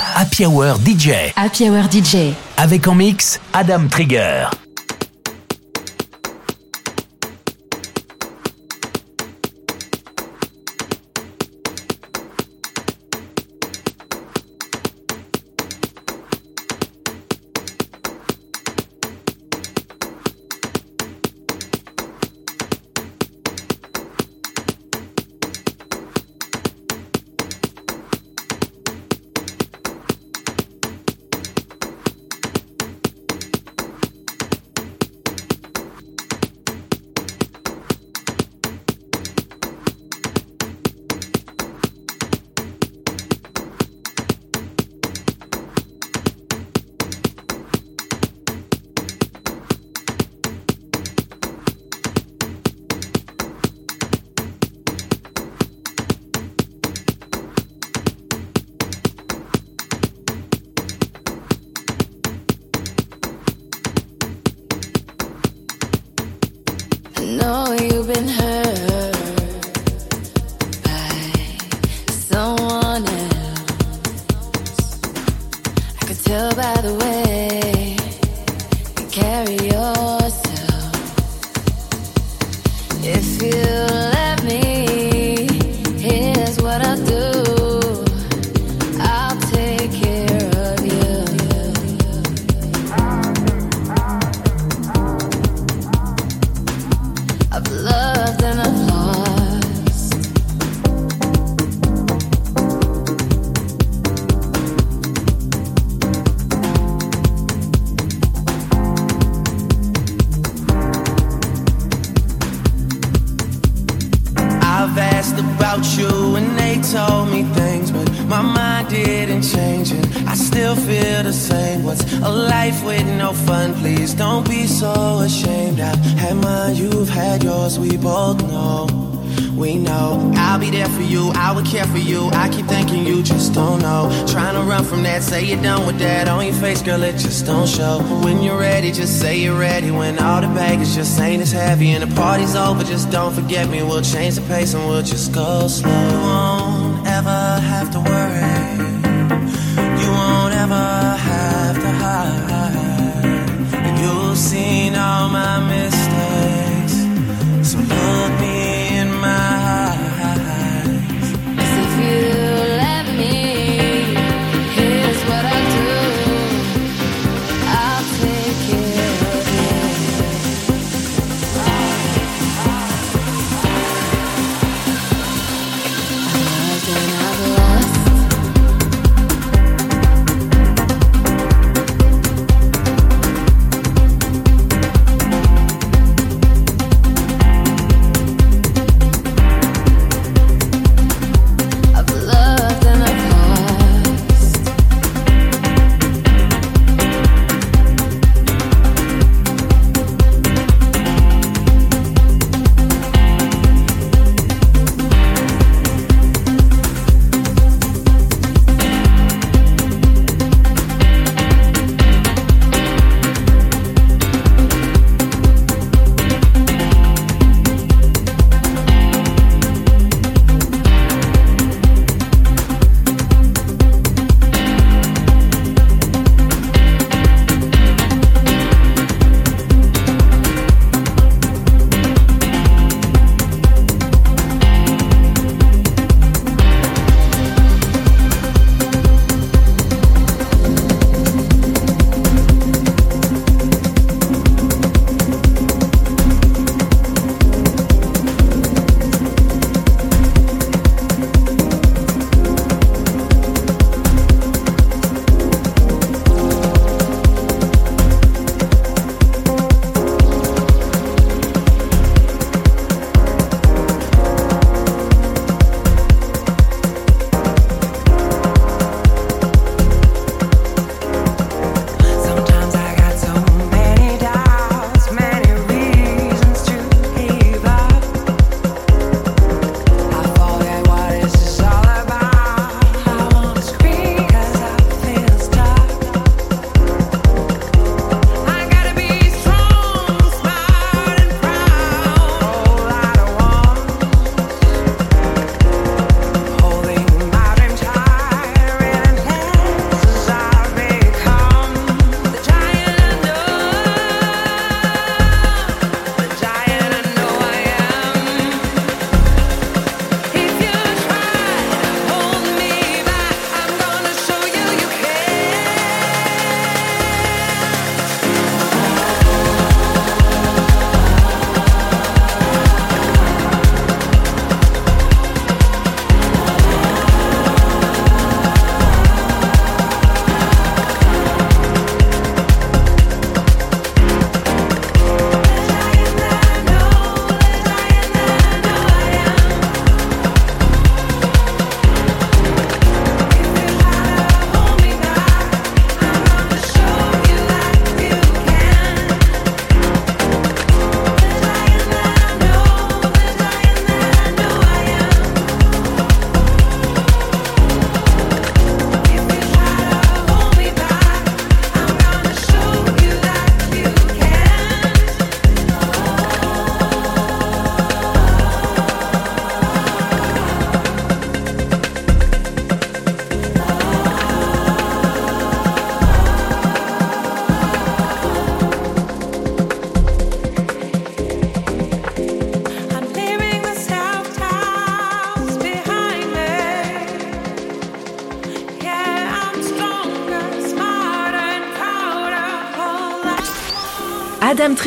Happy Hour DJ. Happy Hour DJ. Avec en mix Adam Trigger. asked about you and they told me things, but my mind didn't change and I still feel the same. What's a life with no fun? Please don't be so ashamed. I've had mine, you've had yours, we both know girl, it just don't show. When you're ready, just say you're ready. When all the baggage just ain't as heavy and the party's over, just don't forget me. We'll change the pace and we'll just go slow. You won't ever have to worry. You won't ever have to hide. You've seen all my mistakes,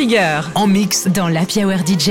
Trigger en mix dans la Hour DJ.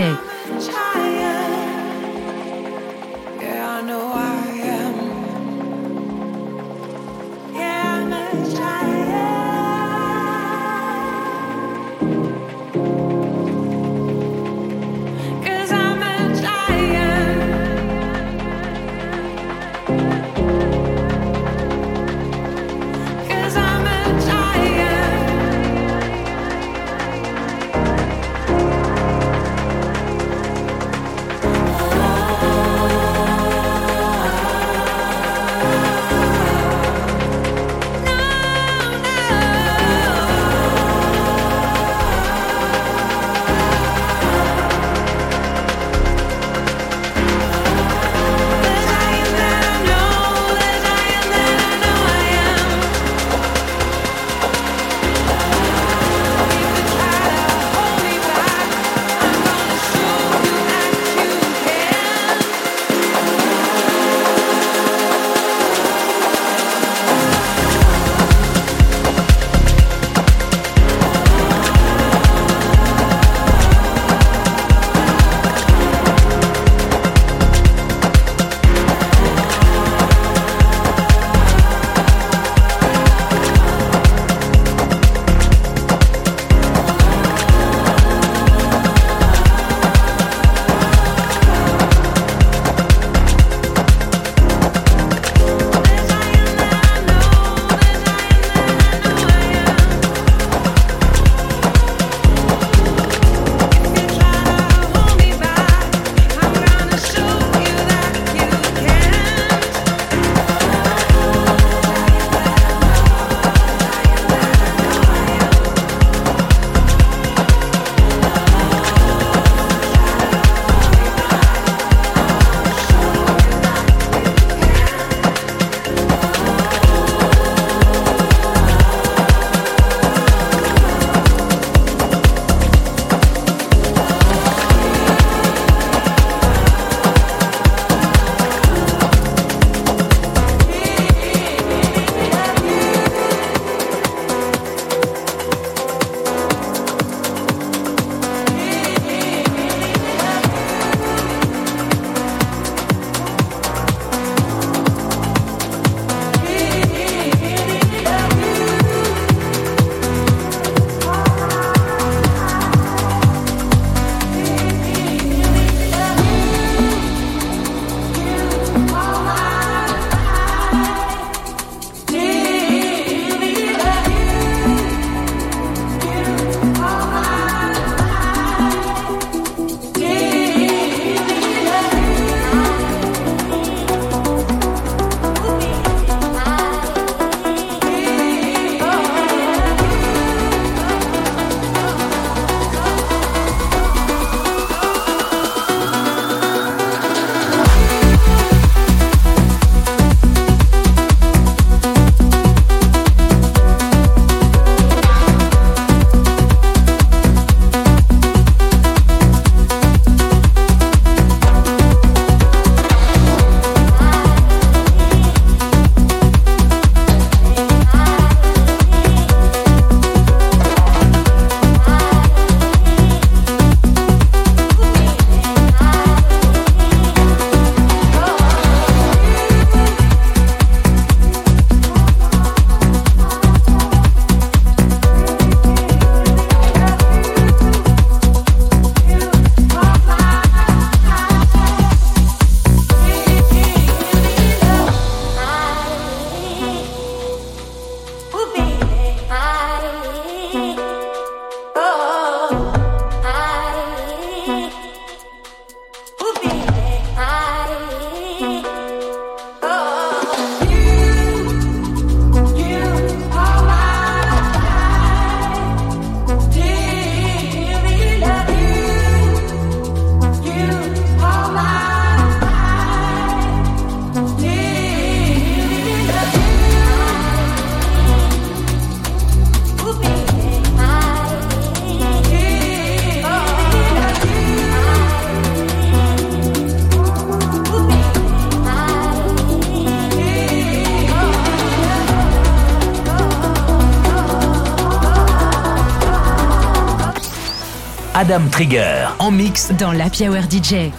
Adam Trigger en mix dans la Hour DJ.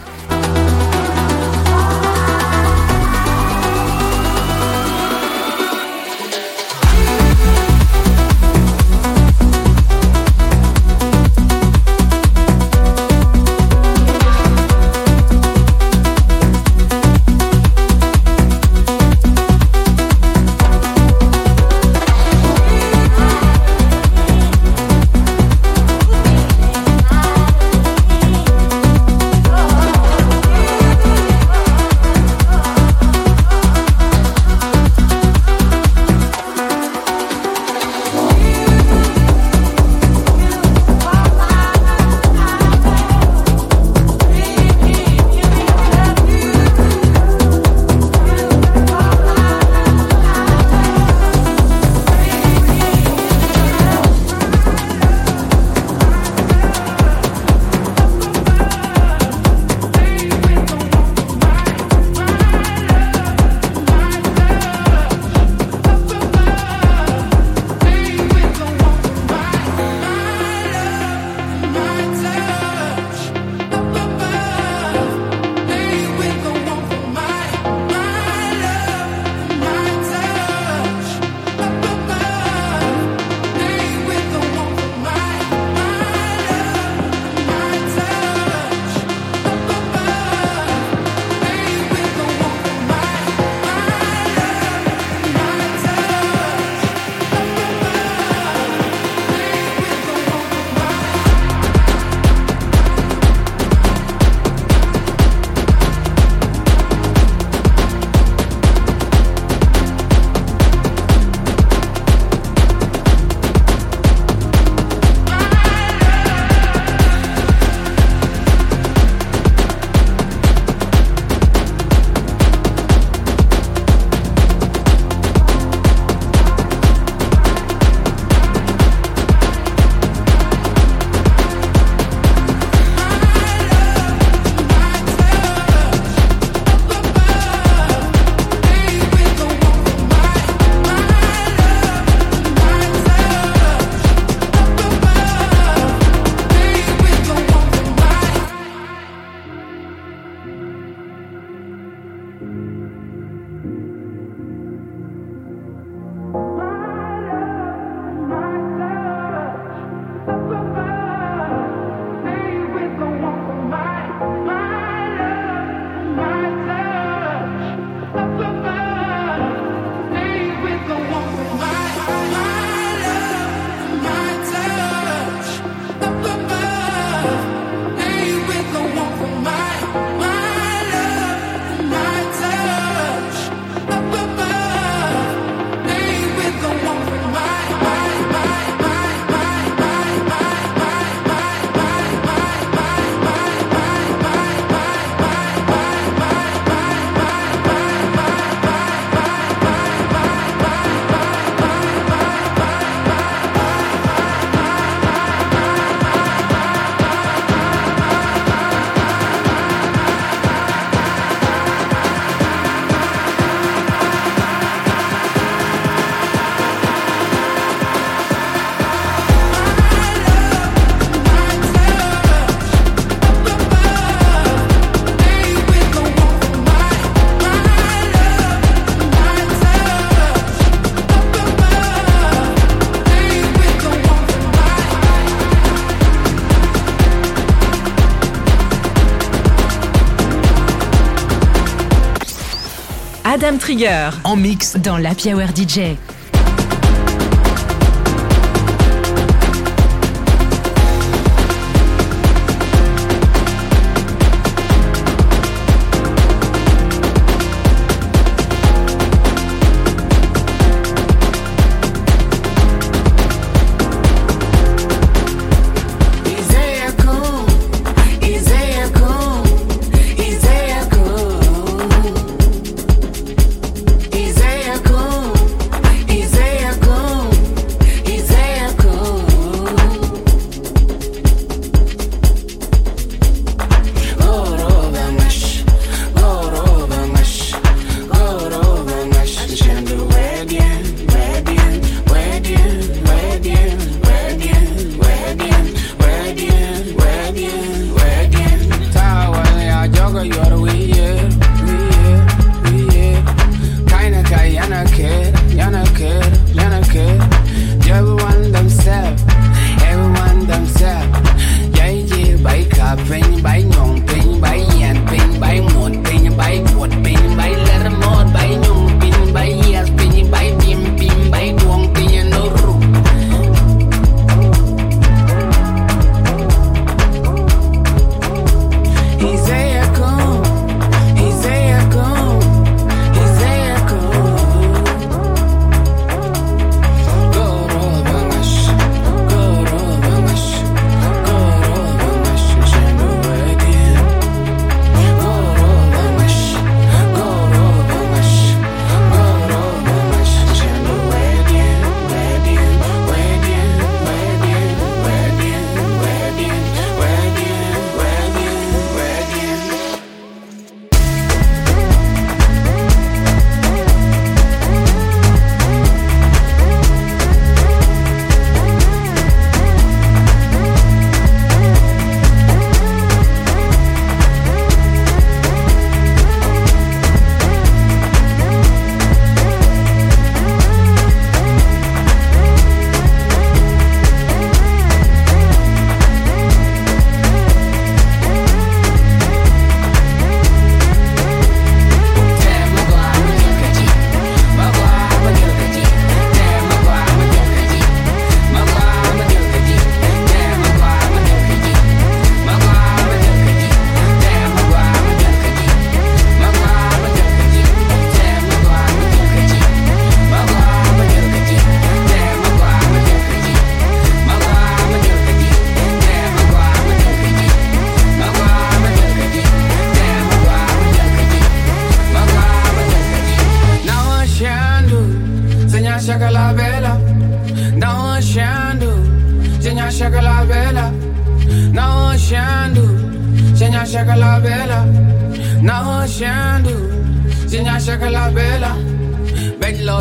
Adam Trigger en mix dans la Hour DJ.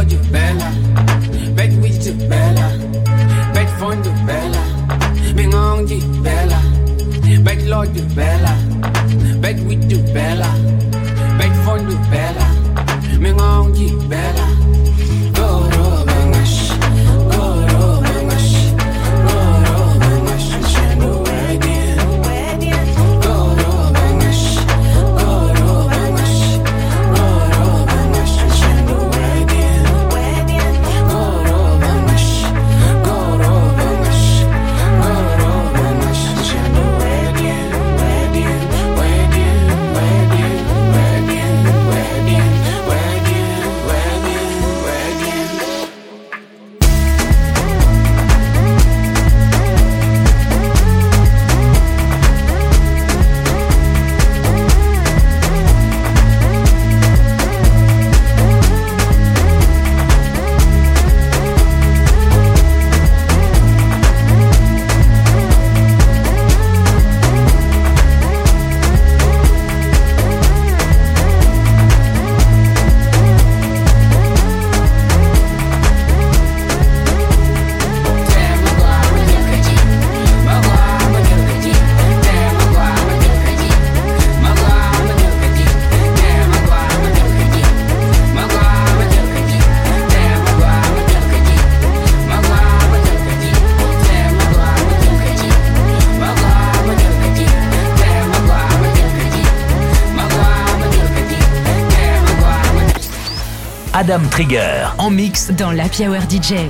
voglio bella, bet mi dice bella, bet voglio bella, mi ngon di bella, bet l'odio bella, bet we do bella. Madame Trigger en mix dans l'Happy Hour DJ.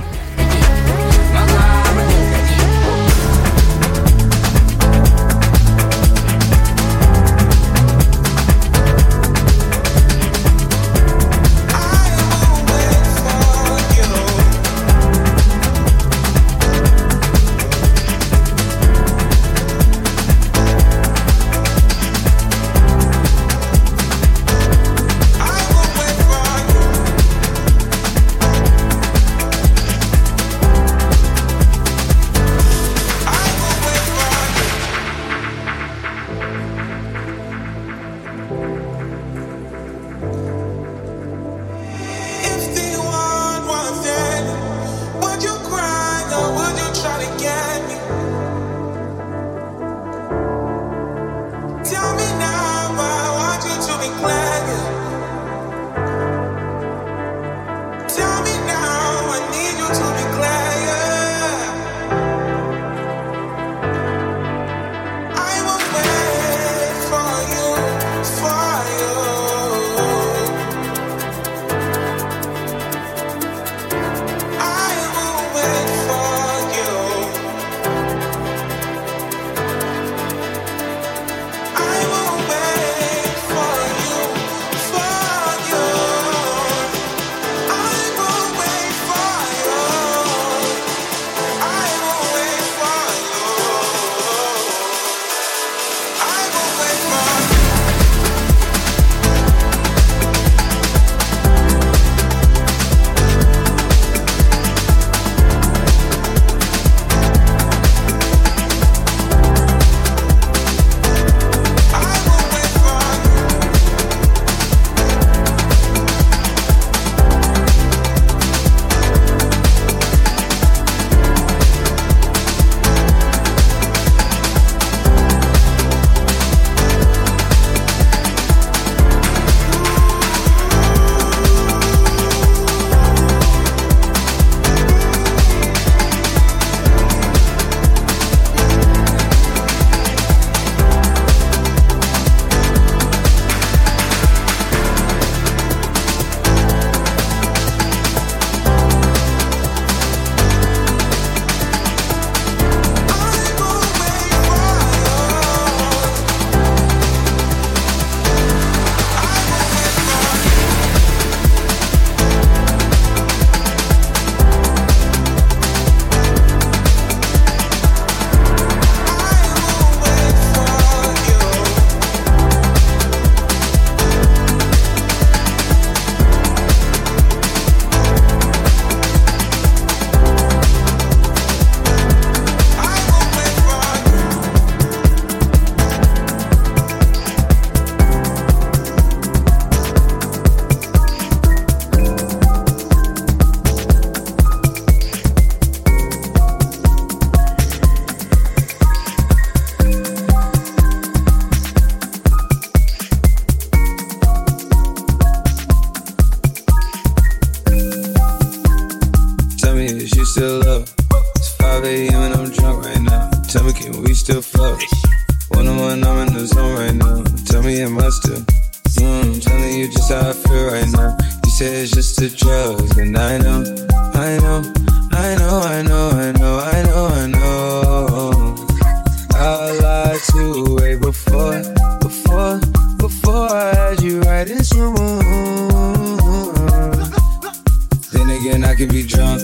Then again, I can be drunk.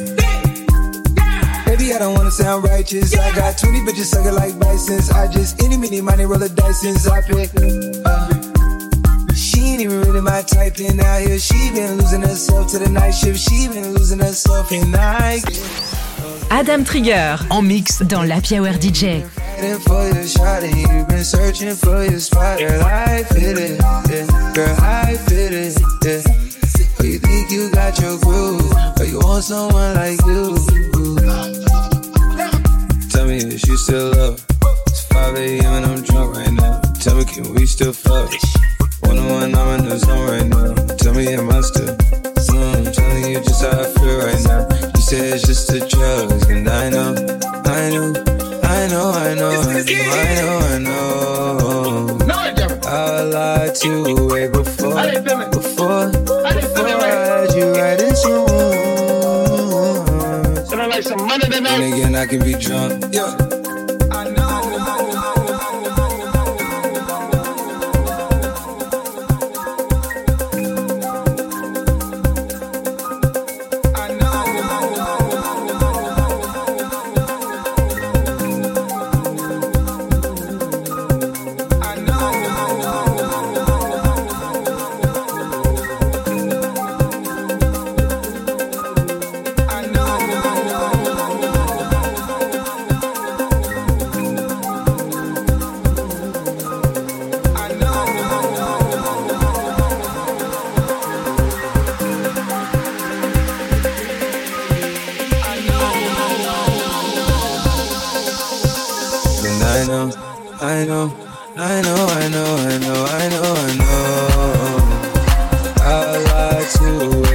Baby, I don't wanna sound righteous. I got 20 bitches sucking like bisons. I just any, mini, money, roll the dice since I pick. Uh, she ain't even really my type, and out here she been losing herself to the night shift. She been losing herself, and I. Adam Trigger En mix dans l'Happy Hour DJ. Fighting for your shot and you've been searching for your spot. Girl, I feel it, yeah. Girl, I feel it, yeah. You think you got your groove, but you want someone like you. Tell me, is you still up? It's 5 a.m. and I'm drunk right now. Tell me, can we still fuck? One on one, I'm in the zone right now. Tell me, am I still? Mm, I'm telling you just how I feel right now. You say it's just the drugs, and I know, I know, know, I know, I know, I know, I know. I lied to you way before, before, before I had you right in some And again, I can be drunk. Yeah. And I know, I know, I know, I know, I know, I know, I know. I lied to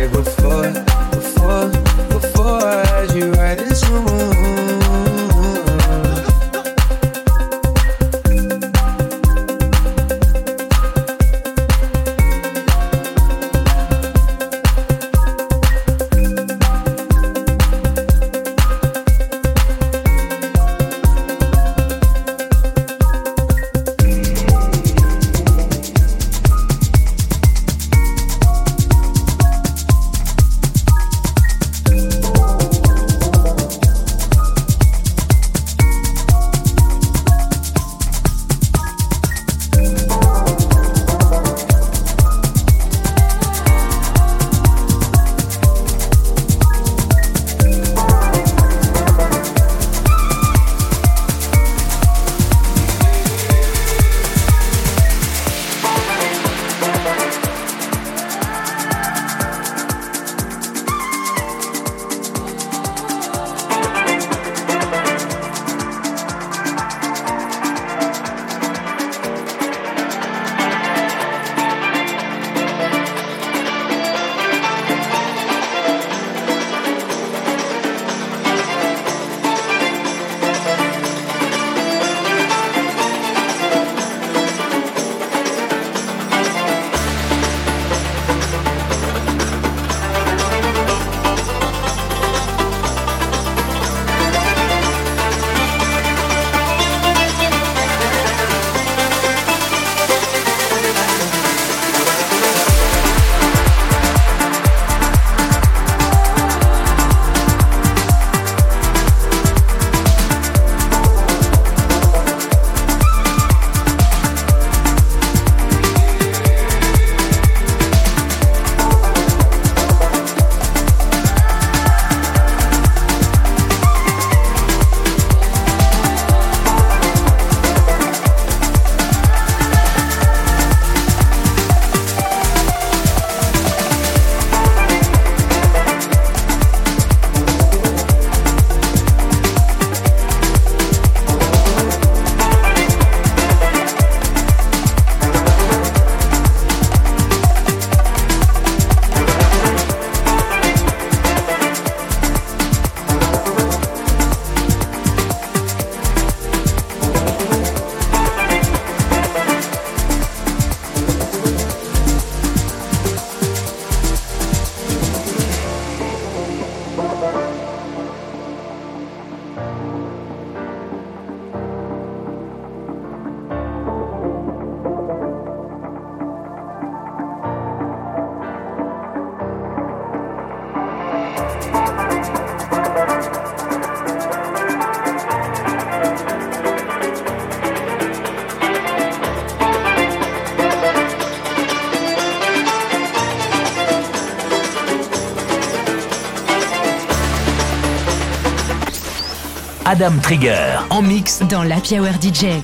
Adam Trigger en mix dans la Hour DJ.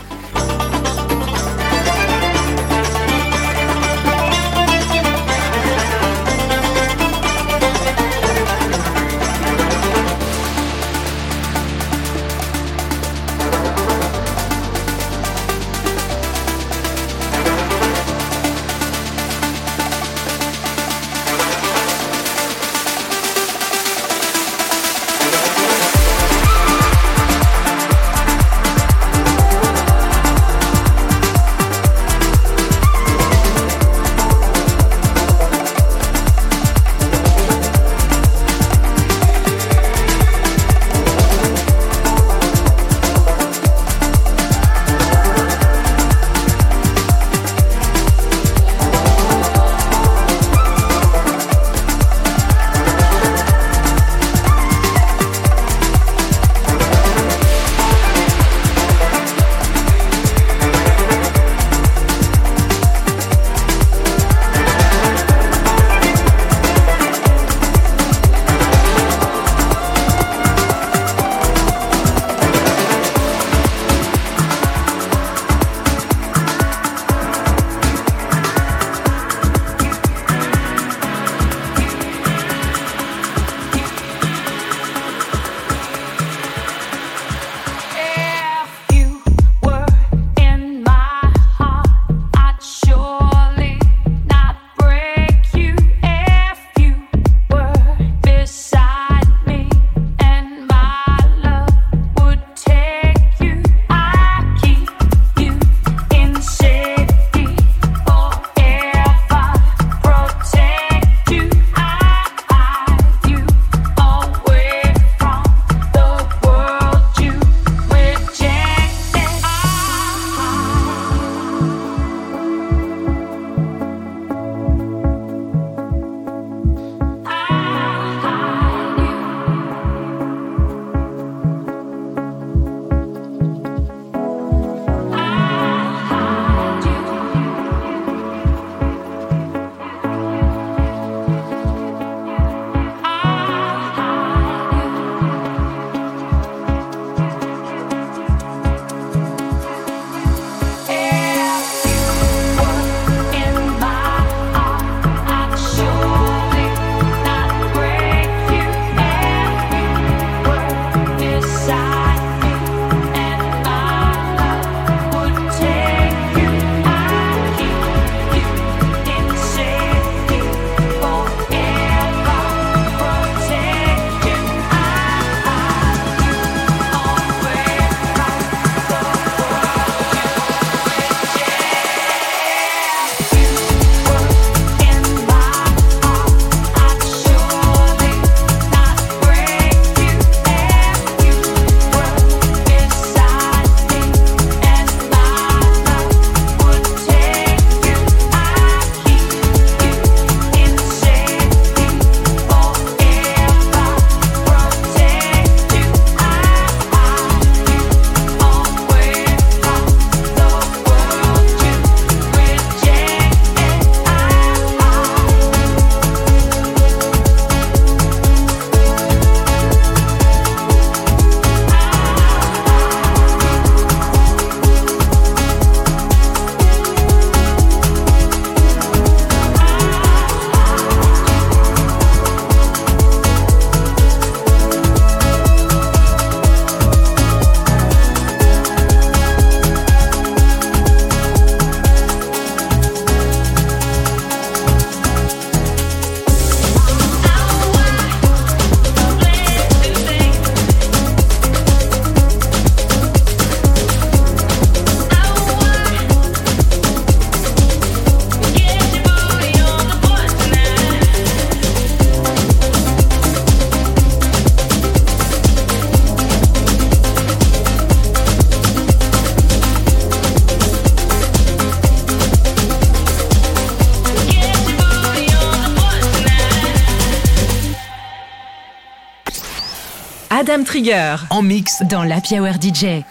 Adam Trigger en mix dans la Hour DJ.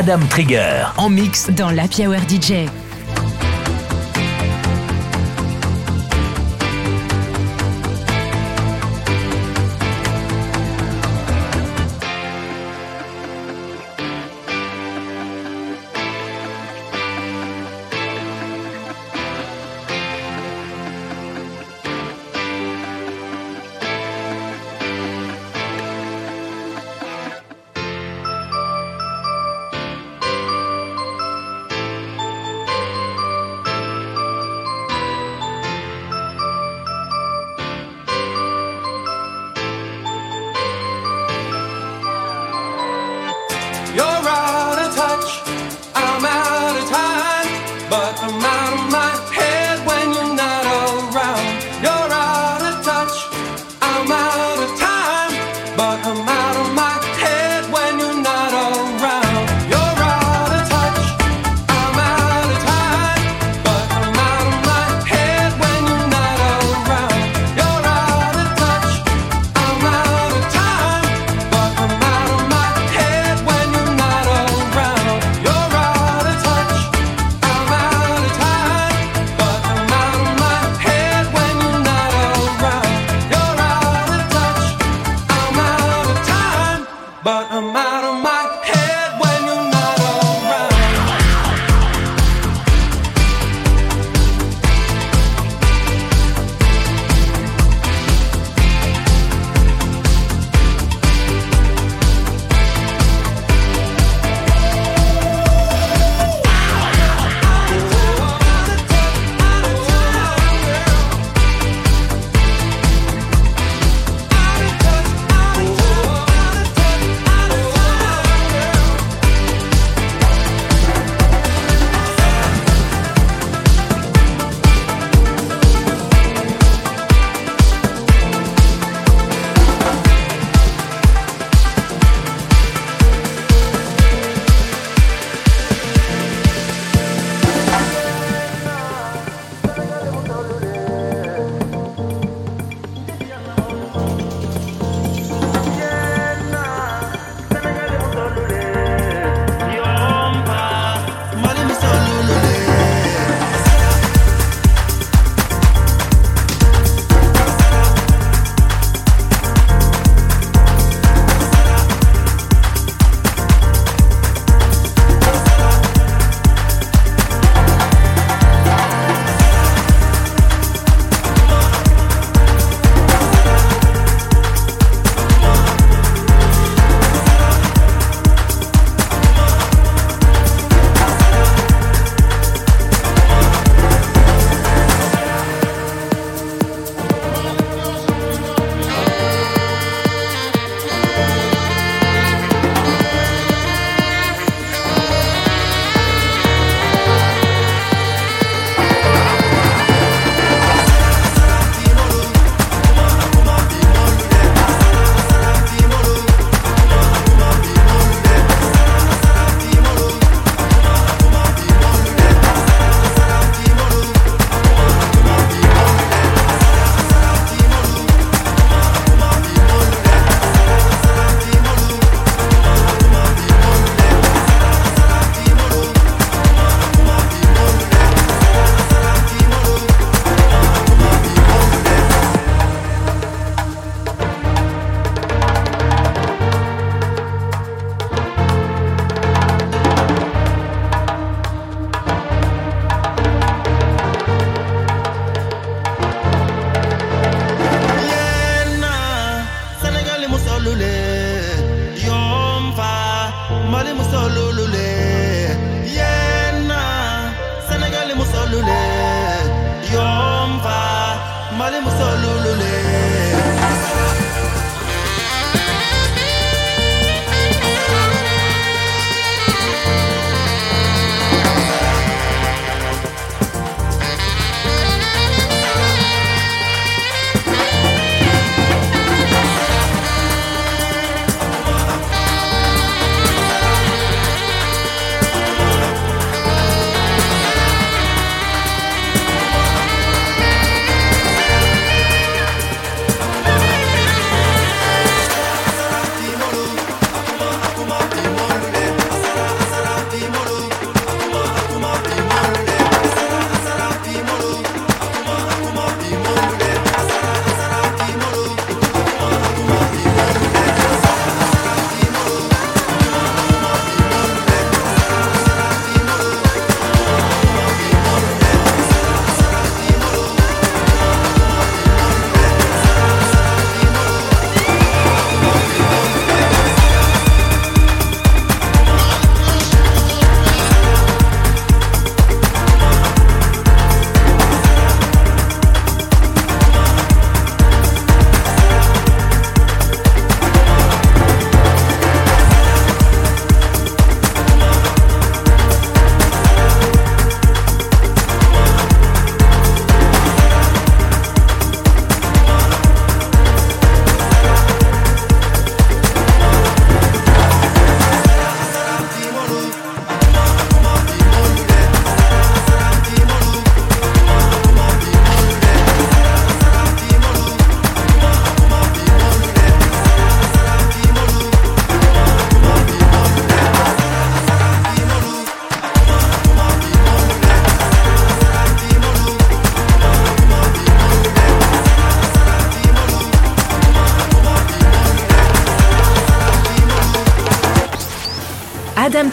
Adam Trigger en mix dans la Hour DJ.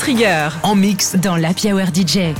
Trigger En mix dans la Hour DJ.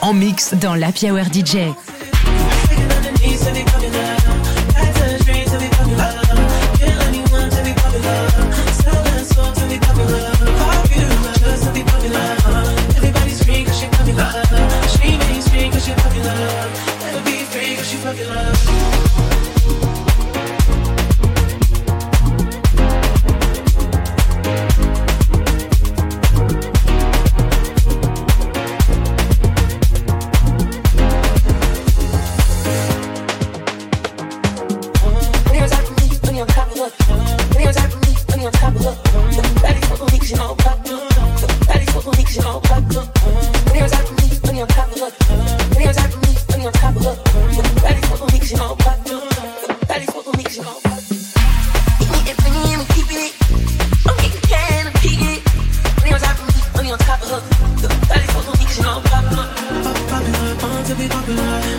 en mix dans l'Happy Hour DJ.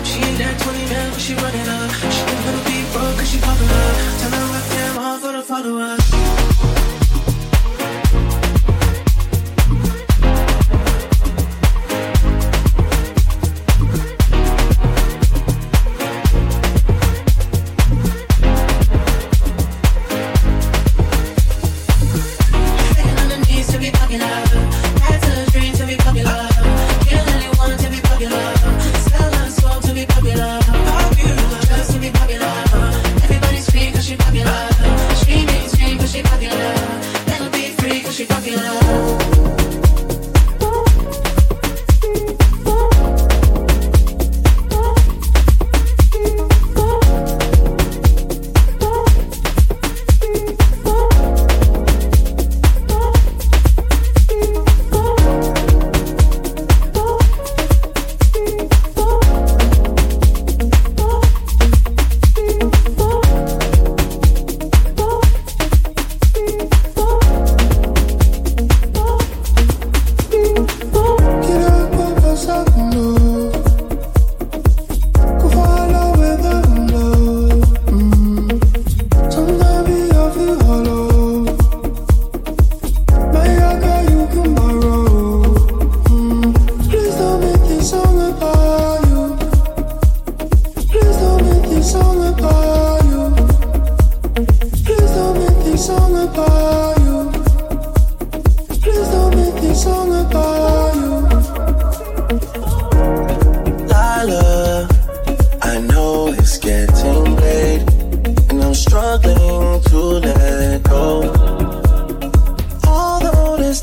She ain't that 20 now, but she running up. She ain't gonna be broke cause she popular. Tell her I can't for the followers.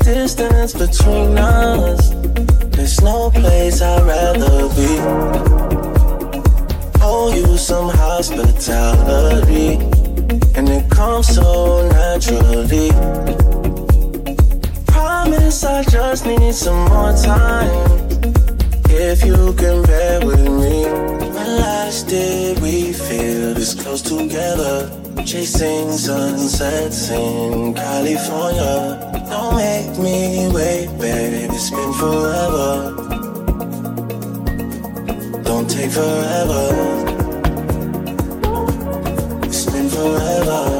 distance between us. There's no place I'd rather be. Owe you some hospitality, and it comes so naturally. Promise I just need some more time. If you can bear with me, when last did we feel this close together? Chasing sunsets in California don't make me wait, baby. It's been forever. Don't take forever. It's been forever.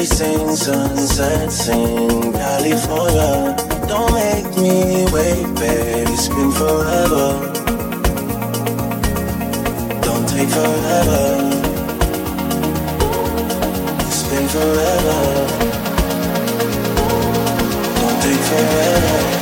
Everybody sing sunset, sing California. Don't make me wait, babe. It's been forever. Don't take forever. It's been forever. Don't take forever.